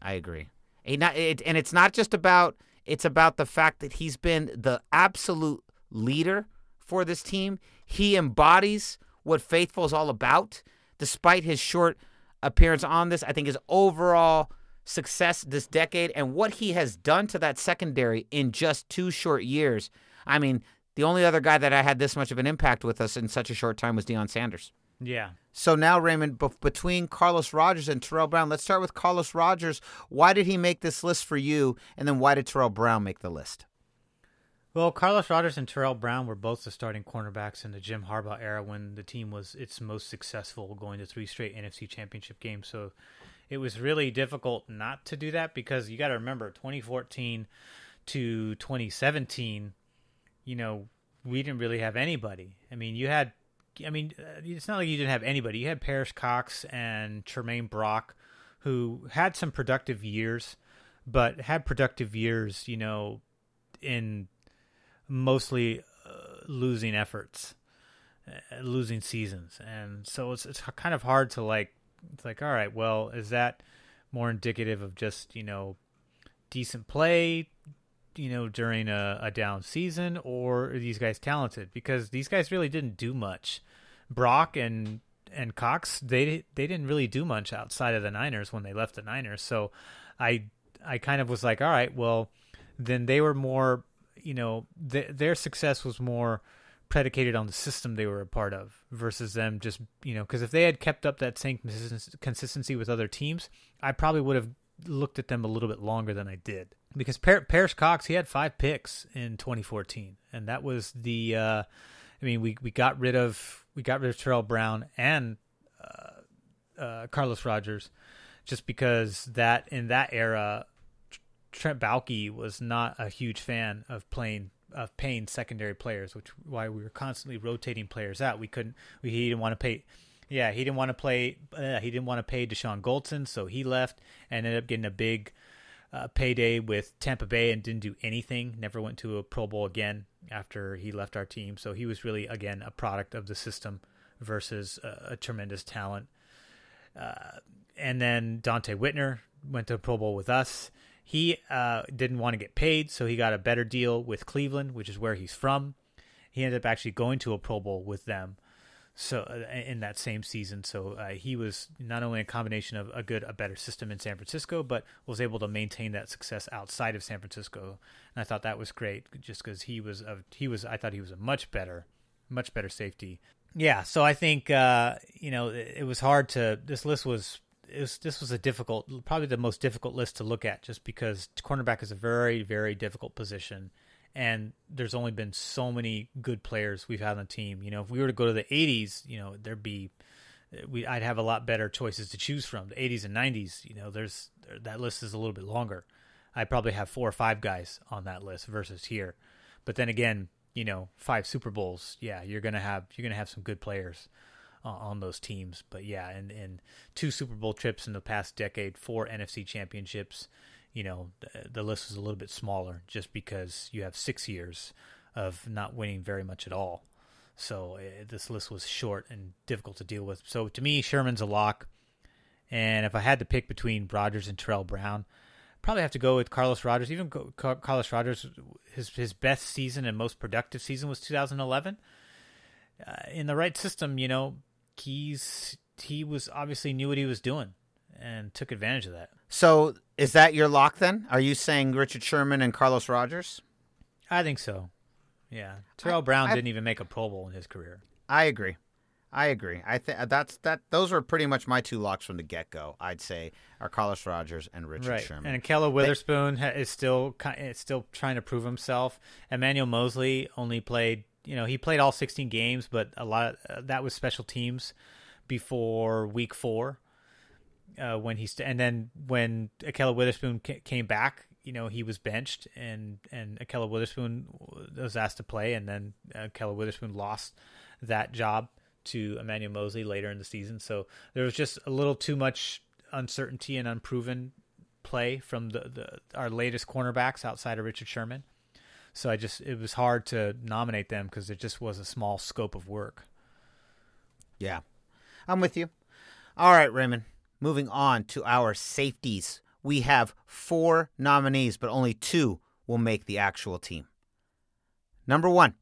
I agree. It- and it's not just about it's about the fact that he's been the absolute leader for this team. He embodies what Faithful is all about, despite his short appearance on this. I think his overall success this decade and what he has done to that secondary in just two short years. I mean, the only other guy that I had this much of an impact with us in such a short time was Deion Sanders. Yeah. So now, Raymond, between Carlos Rogers and Tarell Brown, let's start with Carlos Rogers. Why did he make this list for you? And then why did Tarell Brown make the list? Well, Carlos Rogers and Tarell Brown were both the starting cornerbacks in the Jim Harbaugh era when the team was its most successful, going to three straight NFC championship games. So it was really difficult not to do that because you got to remember 2014 to 2017, you know, we didn't really have anybody. I mean, you had, I mean, uh, it's not like you didn't have anybody. You had Perrish Cox and Tramaine Brock, who had some productive years, but had productive years, you know, in mostly uh, losing efforts, uh, losing seasons, and so it's it's kind of hard to like. It's like, all right, well, is that more indicative of just you know decent play, you know, during a, a down season, or are these guys talented? Because these guys really didn't do much. Brock and and Cox, they they didn't really do much outside of the Niners when they left the Niners. So I I kind of was like, all right, well, then they were more, you know, th- their success was more predicated on the system they were a part of versus them just, you know, because if they had kept up that same consistency with other teams, I probably would have looked at them a little bit longer than I did. Because Par- Perrish Cox, he had five picks in 2014, and that was the. Uh, I mean, we we got rid of we got rid of Tarell Brown and uh, uh, Carlos Rogers, just because that in that era, Trent Baalke was not a huge fan of playing of paying secondary players, which why we were constantly rotating players out. We couldn't. We, he didn't want to pay. Yeah, he didn't want to play. Uh, he didn't want to pay Dashon Goldson, so he left and ended up getting a big uh, payday with Tampa Bay and didn't do anything. Never went to a Pro Bowl again after he left our team. So he was really again a product of the system versus a, a tremendous talent. Uh, and then Donte Whitner went to a Pro Bowl with us. He uh, didn't want to get paid, so he got a better deal with Cleveland, which is where he's from. He ended up actually going to a Pro Bowl with them, so uh, in that same season. So uh, he was not only a combination of a good, a better system in San Francisco, but was able to maintain that success outside of San Francisco. And I thought that was great, just because he was a, he was I thought he was a much better, much better safety. Yeah, so I think uh, you know it, it was hard to. This list was was, this was a difficult, probably the most difficult list to look at, just because cornerback is a very, very difficult position, and there's only been so many good players we've had on the team. You know, if we were to go to the '80s, you know, there'd be, we I'd have a lot better choices to choose from. The '80s and '90s, you know, there's that list is a little bit longer. I probably have four or five guys on that list versus here, but then again, you know, five Super Bowls, yeah, you're gonna have you're gonna have some good players uh, on those teams. But yeah, and and two Super Bowl trips in the past decade, four NFC championships. You know, the, list is a little bit smaller just because you have six years of not winning very much at all. So uh, this list was short and difficult to deal with. So to me, Sherman's a lock. And if I had to pick between Rogers and Tarell Brown, probably have to go with Carlos Rogers. Even Carlos Rogers, his his best season and most productive season was 2011. Uh, in the right system, you know, he's he was obviously knew what he was doing and took advantage of that. So is that your lock then? Are you saying Richard Sherman and Carlos Rogers? I think so. Yeah, Tarell Brown I- didn't even make a Pro Bowl in his career. I agree. I agree. I think that's that. Those were pretty much my two locks from the get go. I'd say are Carlos Rogers and Richard right. Sherman. And Ahkello Witherspoon ha- is still is still trying to prove himself. Emmanuel Moseley only played, you know, he played all 16 games, but a lot of, uh, that was special teams before week four. Uh, when he st- and then when Ahkello Witherspoon ca- came back, you know, he was benched, and and Ahkello Witherspoon was asked to play, and then Ahkello Witherspoon lost that job to Emmanuel Moseley later in the season. So there was just a little too much uncertainty and unproven play from the, the our latest cornerbacks outside of Richard Sherman. So I just it was hard to nominate them because it just was a small scope of work. yeah, I'm with you. All right, Raymond. Moving on to our safeties. We have four nominees, but only two will make the actual team. Number one,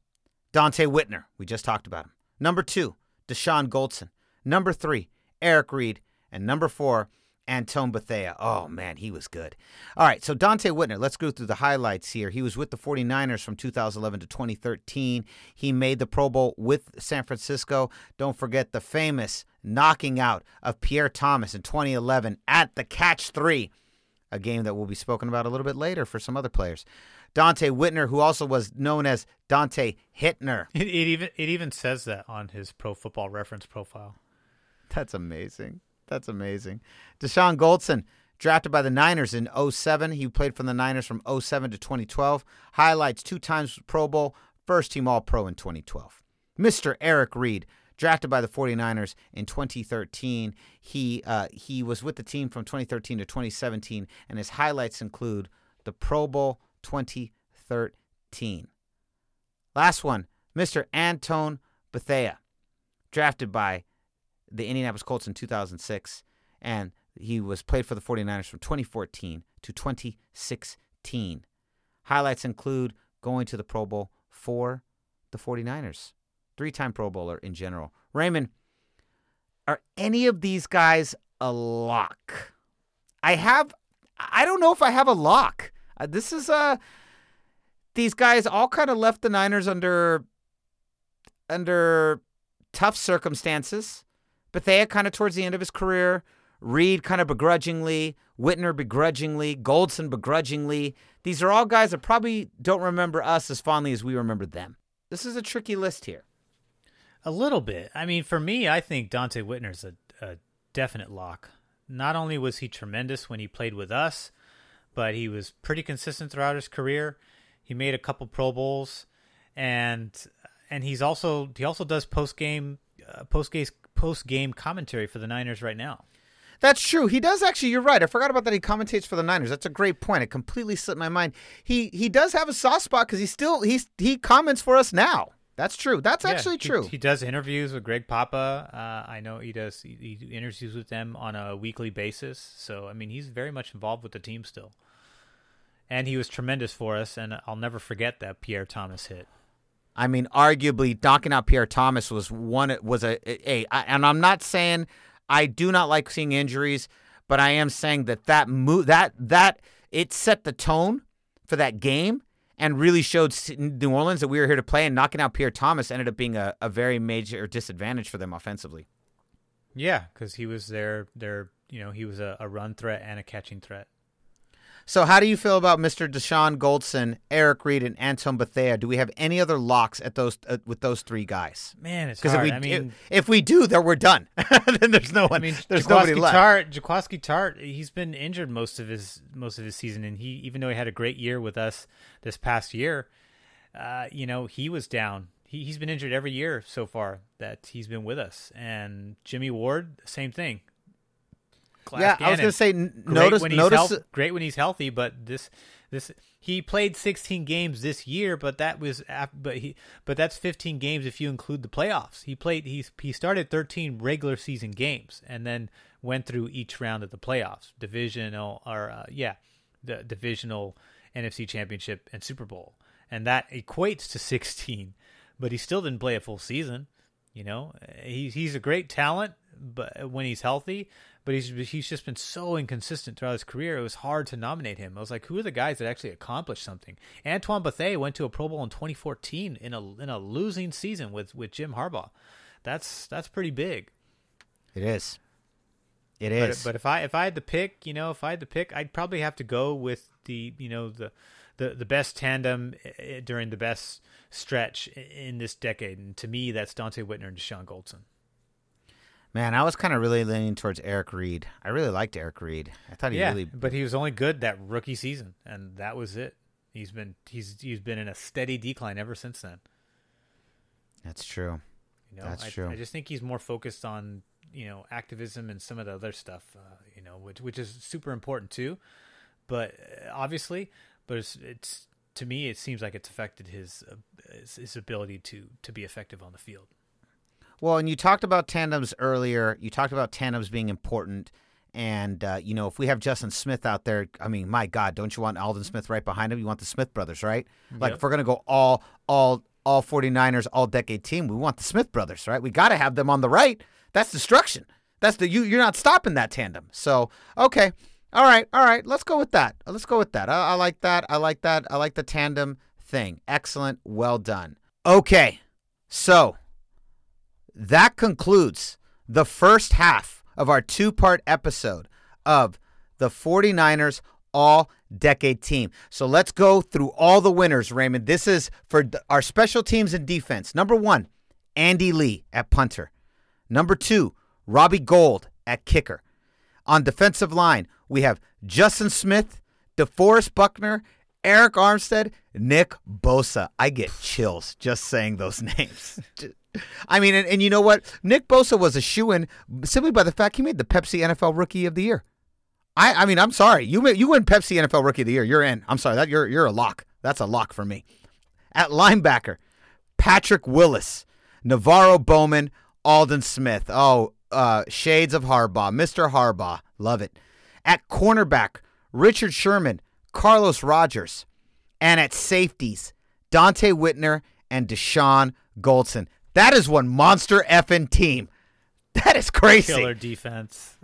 Donte Whitner. We just talked about him. Number two, Dashon Goldson. Number three, Eric Reid. And number four, Antoine Bethea. Oh, man, he was good. All right, so Donte Whitner, let's go through the highlights here. He was with the 49ers from 2011 to 2013. He made the Pro Bowl with San Francisco. Don't forget the famous knocking out of Pierre Thomas in 2011 at the Catch 3, a game that will be spoken about a little bit later for some other players. Donte Whitner, who also was known as Donte Hitner. It, it even it even says that on his Pro Football Reference profile. That's amazing. That's amazing. Dashon Goldson, drafted by the Niners in 07. He played for the Niners from 07 to 2012. Highlights two times Pro Bowl, first team All Pro in 2012. Mr. Eric Reid, drafted by the 49ers in 2013. He uh, he was with the team from 2013 to 2017, and his highlights include the Pro Bowl 2013. Last one, Mr. Antoine Bethea, drafted by the Indianapolis Colts in 2006, and he was played for the 49ers from 2014 to 2016. Highlights include going to the Pro Bowl for the 49ers, three time Pro Bowler in general. Raymond, are any of these guys a lock? I have, I don't know if I have a lock. Uh, this is Uh, these guys all kind of left the Niners under under tough circumstances. Bethea kind of towards the end of his career, Reid kind of begrudgingly, Whitner begrudgingly, Goldson begrudgingly. These are all guys that probably don't remember us as fondly as we remember them. This is a tricky list here. A little bit. I mean, for me, I think Donte Whitner's a, a definite lock. Not only was he tremendous when he played with us, but he was pretty consistent throughout his career. He made a couple Pro Bowls, and and he's also he also does post game uh, post game post game commentary for the Niners right now. That's true. He does actually. You're right. I forgot about that. He commentates for the Niners. That's a great point. It completely slipped my mind. He he does have a soft spot because he still he's he comments for us now. That's true. That's Yeah, actually he- true. He, does interviews with Greg Papa. Uh, I know he does. He, he interviews with them on a weekly basis. So I mean, he's very much involved with the team still. And he was tremendous for us. And I'll never forget that Pierre Thomas hit. I mean, arguably knocking out Pierre Thomas was one was a, a, a and I'm not saying I do not like seeing injuries, but I am saying that that move that that it set the tone for that game and really showed New Orleans that we were here to play. And knocking out Pierre Thomas ended up being a, a very major disadvantage for them offensively. Yeah, because he was their their you know he was a, a run threat and a catching threat. So, how do you feel about Mr. Dashon Goldson, Eric Reid, and Antoine Bethea? Do we have any other locks at those uh, with those three guys? Man, it's Because if hard. we I mean, if, if we do, then we're done. then there's no I one. mean, there's nobody left. Tartt, Tartt, he's been injured most of his most of his season, and he even though he had a great year with us this past year, uh, you know, he was down. He, he's been injured every year so far that he's been with us. And Jimmy Ward, same thing. Glass yeah, I was going to say, n- Great notice, when he's notice, health- great when he's healthy, but this this he played 16 games this year, but that was but he but that's 15 games if you include the playoffs. He played he's he started 13 regular season games and then went through each round of the playoffs, divisional or uh, yeah, the divisional NFC Championship and Super Bowl, and that equates to 16. But he still didn't play a full season. You know, he's he's a great talent, but when he's healthy, but he's he's just been so inconsistent throughout his career. It was hard to nominate him. I was like, who are the guys that actually accomplished something? Antoine Bethea went to a Pro Bowl in 2014 in a in a losing season with with Jim Harbaugh. That's that's pretty big. It is. It is. But, but if I if I had to pick, you know, if I had to pick, I'd probably have to go with the you know the the the best tandem eh, during the best stretch in this decade, and to me, that's Donte Whitner and Dashon Goldson. Man, I was kind of really leaning towards Eric Reid. I really liked Eric Reid. I thought he yeah, really. but he was only good that rookie season, and that was it. He's been he's he's been in a steady decline ever since then. That's true. You know, That's I, true. I just think he's more focused on you know activism and some of the other stuff. Uh, you know, which which is super important too. But uh, obviously, but it's it's to me it seems like it's affected his uh, his, his ability to to be effective on the field. Well, and you talked about tandems earlier. You talked about tandems being important. And, uh, you know, if we have Justin Smith out there, I mean, my God, don't you want Aldon Smith right behind him? You want the Smith brothers, right? Like, Yep. if we're going to go all, all, all 49ers, all decade team, we want the Smith brothers, right? We got to have them on the right. That's destruction. That's the, you, you're not stopping that tandem. So, okay. All right. All right. Let's go with that. Let's go with that. I, I like that. I like that. I like the tandem thing. Excellent. Well done. Okay. So, that concludes the first half of our two part episode of the 49ers all decade team. So let's go through all the winners, Raymond. This is for our special teams and defense. Number one, Andy Lee at punter. Number two, Robbie Gould at kicker. On defensive line, we have Justin Smith, DeForest Buckner, Arik Armstead, Nick Bosa. I get chills just saying those names. I mean, and, and you know what? Nick Bosa was a shoe in simply by the fact he made the Pepsi NFL Rookie of the Year. I, I mean, I'm sorry. You you win Pepsi NFL Rookie of the Year. You're in. I'm sorry. That you're you're a lock. That's a lock for me. At linebacker, Patrick Willis, NaVorro Bowman, Aldon Smith. Oh, uh, shades of Harbaugh, Mr. Harbaugh. Love it. At cornerback, Richard Sherman, Carlos Rogers. And at safeties, Donte Whitner and Dashon Goldson. That is one monster effing team. That is crazy. Killer defense.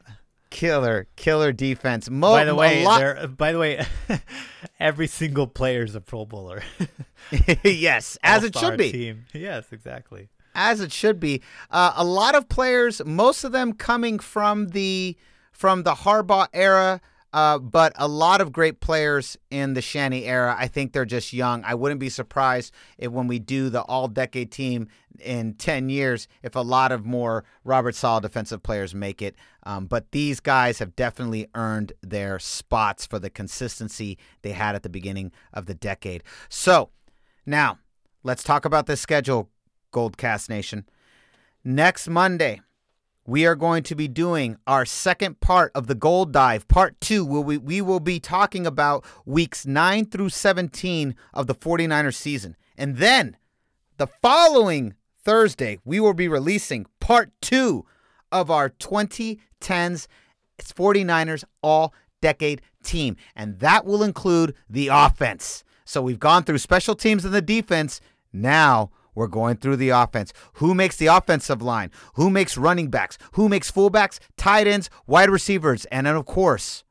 killer, killer defense. Mo- by the way, lot- By the way, every single player is a Pro Bowler. yes, as it should be. Team. Yes, exactly. as it should be. Uh, a lot of players, most of them coming from the from the Harbaugh era, uh, but a lot of great players in the Shanny era. I think they're just young. I wouldn't be surprised if when we do the All Decade team in ten years, if a lot of more Robert Saleh defensive players make it. Um, but these guys have definitely earned their spots for the consistency they had at the beginning of the decade. So now let's talk about the schedule, Goldcast Nation. Next Monday, we are going to be doing our second part of the Gold Dive, part two, where we, we will be talking about weeks 9 through 17 of the 49ers season. And then the following Thursday, we will be releasing part two of our 2010s 49ers all decade team. And that will include the offense. So we've gone through special teams and the defense. Now we're going through the offense. Who makes the offensive line? Who makes running backs? Who makes fullbacks, tight ends, wide receivers? And then, of course,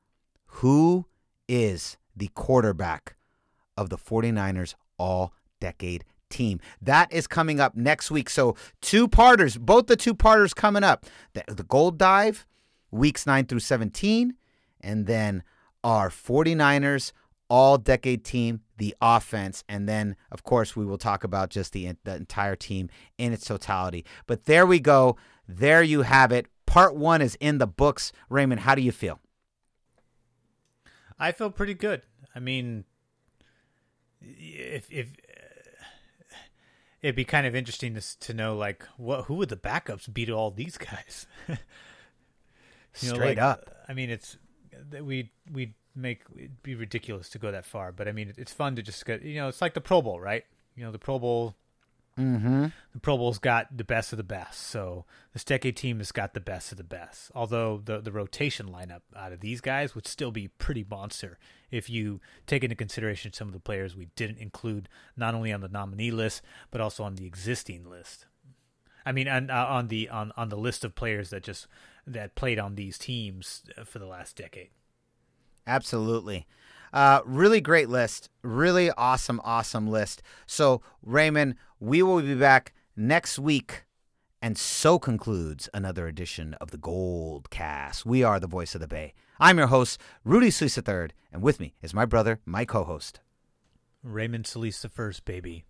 who is the quarterback of the 49ers all decade team? That is coming up next week. So, two parters, both the two parters coming up the, the Gold Dive, weeks 9 through 17, and then our 49ers all decade team, the offense, and then of course we will talk about just the the entire team in its totality. But there we go. There you have it. Part 1 is in the books. Raymond, how do you feel? I feel pretty good. I mean, if if it'd be kind of interesting to, to know like what who would the backups be to all these guys. You know, Straight like, up. I mean, it's we we make it'd be ridiculous to go that far, but I mean, it's fun to just get you know, it's like the Pro Bowl, right? You know, the Pro Bowl. Mm-hmm. The Pro Bowl's got the best of the best, so this decade team has got the best of the best. Although the the rotation lineup out of these guys would still be pretty monster if you take into consideration some of the players we didn't include, not only on the nominee list but also on the existing list. I mean, on, uh, on the on, on the list of players that just that played on these teams uh, for the last decade. Absolutely. Uh, really great list. Really awesome, awesome list. So, Raymond, we will be back next week. And so concludes another edition of the Gold Cast. We are the voice of the Bay. I'm your host, Rudy Solis III, and with me is my brother, my co host. Raymond Solis the first, baby.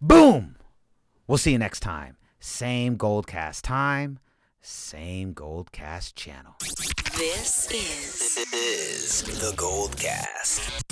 Boom! We'll see you next time. Same Gold Cast time, same Gold Cast channel. This is, is the Gold Cast.